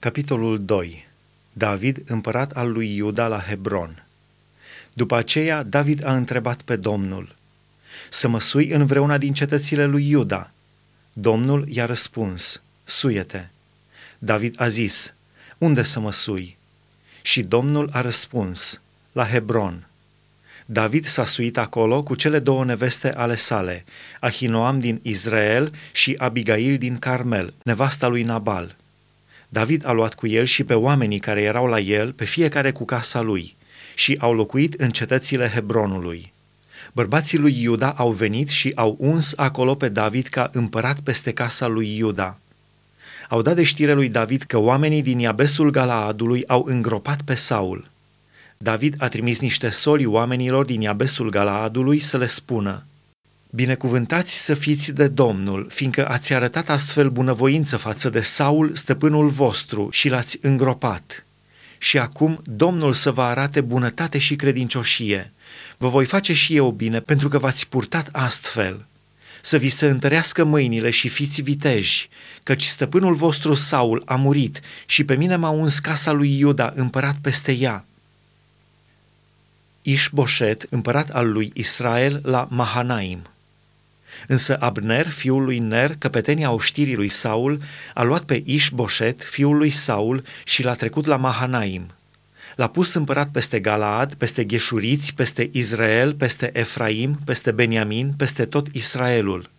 Capitolul 2. David, împărat al lui Iuda la Hebron. După aceea, David a întrebat pe Domnul, Să mă sui în vreuna din cetățile lui Iuda? Domnul i-a răspuns, Suiete. David a zis, Unde să mă sui? Și Domnul a răspuns, La Hebron. David s-a suit acolo cu cele două neveste ale sale, Ahinoam din Israel și Abigail din Carmel, nevasta lui Nabal – David a luat cu el și pe oamenii care erau la el, pe fiecare cu casa lui, și au locuit în cetățile Hebronului. Bărbații lui Iuda au venit și au uns acolo pe David ca împărat peste casa lui Iuda. Au dat de știre lui David că oamenii din Iabesul Galaadului au îngropat pe Saul. David a trimis niște soli oamenilor din Iabesul Galaadului să le spună – Binecuvântați să fiți de Domnul, fiindcă ați arătat astfel bunăvoință față de Saul, stăpânul vostru, și l-ați îngropat. Și acum Domnul să vă arate bunătate și credincioșie. Vă voi face și eu bine, pentru că v-ați purtat astfel. Să vi se întărească mâinile și fiți viteji, căci stăpânul vostru Saul a murit și pe mine m-a uns casa lui Iuda împărat peste ea. Ișboșet, împărat al lui Israel, la Mahanaim. Însă Abner, fiul lui Ner, căpetenia oștirii lui Saul, a luat pe Ișboșet, fiul lui Saul, și l-a trecut la Mahanaim. L-a pus împărat peste Galaad, peste Gheșuriți, peste Israel, peste Efraim, peste Beniamin, peste tot Israelul.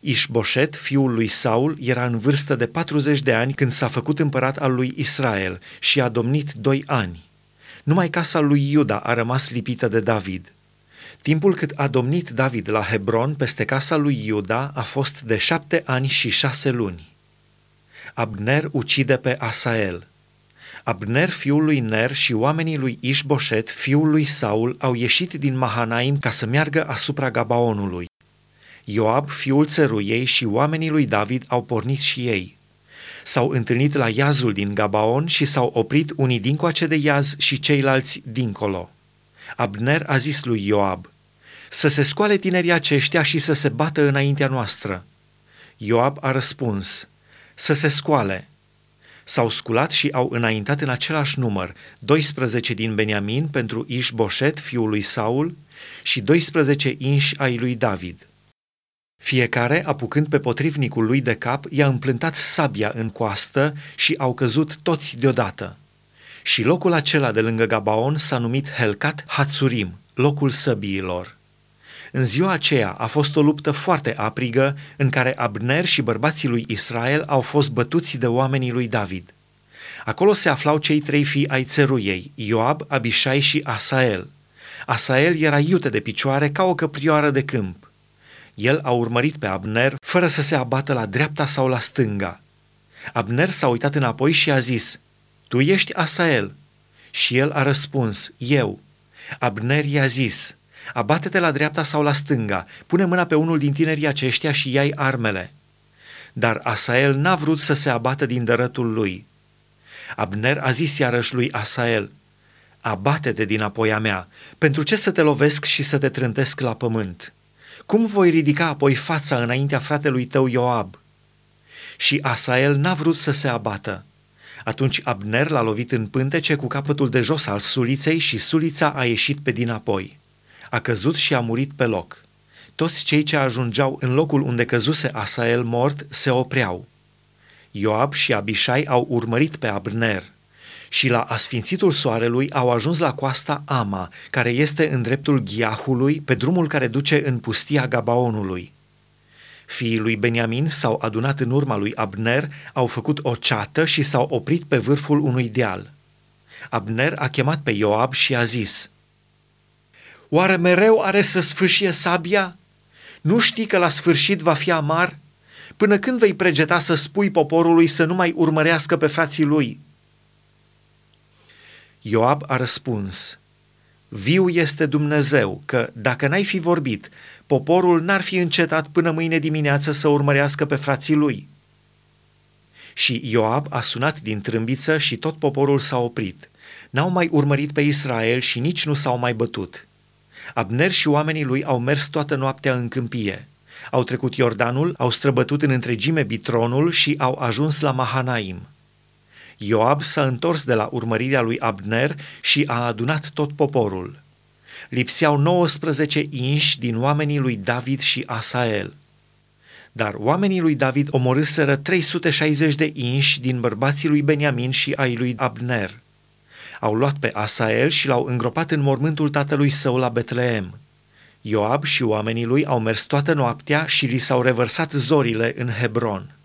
Ișboșet, fiul lui Saul, era în vârstă de 40 de ani când s-a făcut împărat al lui Israel și a domnit doi ani. Numai casa lui Iuda a rămas lipită de David – Timpul cât a domnit David la Hebron peste casa lui Iuda a fost de șapte ani și șase luni. Abner ucide pe Asael. Abner, fiul lui Ner și oamenii lui Ișboșet, fiul lui Saul, au ieșit din Mahanaim ca să meargă asupra Gabaonului. Ioab, fiul țăruiei și oamenii lui David au pornit și ei. S-au întâlnit la iazul din Gabaon și s-au oprit unii dincoace de iaz și ceilalți dincolo. Abner a zis lui Ioab, să se scoale tinerii aceștia și să se bată înaintea noastră. Ioab a răspuns, să se scoale. S-au sculat și au înaintat în același număr, 12 din Beniamin pentru Ișboșet, fiul lui Saul, și 12 inși ai lui David. Fiecare, apucând pe potrivnicul lui de cap, i-a împlântat sabia în coastă și au căzut toți deodată. Și locul acela de lângă Gabaon s-a numit Helcat Hatsurim, locul săbiilor. În ziua aceea a fost o luptă foarte aprigă în care Abner și bărbații lui Israel au fost bătuți de oamenii lui David. Acolo se aflau cei trei fii ai țăruiei, Ioab, Abishai și Asael. Asael era iute de picioare ca o căprioară de câmp. El a urmărit pe Abner fără să se abată la dreapta sau la stânga. Abner s-a uitat înapoi și a zis, Tu ești Asael. Și el a răspuns, Eu. Abner i-a zis, Abate-te la dreapta sau la stânga, pune mâna pe unul din tinerii aceștia și ia armele. Dar Asael n-a vrut să se abată din dărătul lui. Abner a zis iarăși lui Asael, Abate-te din apoi a mea, pentru ce să te lovesc și să te trântesc la pământ? Cum voi ridica apoi fața înaintea fratelui tău Ioab? Și Asael n-a vrut să se abată. Atunci Abner l-a lovit în pântece cu capătul de jos al suliței și sulița a ieșit pe dinapoi a căzut și a murit pe loc. Toți cei ce ajungeau în locul unde căzuse Asael mort se opreau. Ioab și Abishai au urmărit pe Abner și la asfințitul soarelui au ajuns la coasta Ama, care este în dreptul Ghiahului, pe drumul care duce în pustia Gabaonului. Fiii lui Beniamin s-au adunat în urma lui Abner, au făcut o ceată și s-au oprit pe vârful unui deal. Abner a chemat pe Ioab și a zis – Oare mereu are să sfâșie sabia? Nu știi că la sfârșit va fi amar? Până când vei pregeta să spui poporului să nu mai urmărească pe frații lui? Ioab a răspuns, Viu este Dumnezeu, că dacă n-ai fi vorbit, poporul n-ar fi încetat până mâine dimineață să urmărească pe frații lui. Și Ioab a sunat din trâmbiță și tot poporul s-a oprit. N-au mai urmărit pe Israel și nici nu s-au mai bătut. Abner și oamenii lui au mers toată noaptea în câmpie. Au trecut Iordanul, au străbătut în întregime Bitronul și au ajuns la Mahanaim. Ioab s-a întors de la urmărirea lui Abner și a adunat tot poporul. Lipseau 19 inși din oamenii lui David și Asael. Dar oamenii lui David omorâseră 360 de inși din bărbații lui Beniamin și ai lui Abner. Au luat pe Asael și l-au îngropat în mormântul tatălui său la Betleem. Ioab și oamenii lui au mers toată noaptea și li s-au revărsat zorile în Hebron.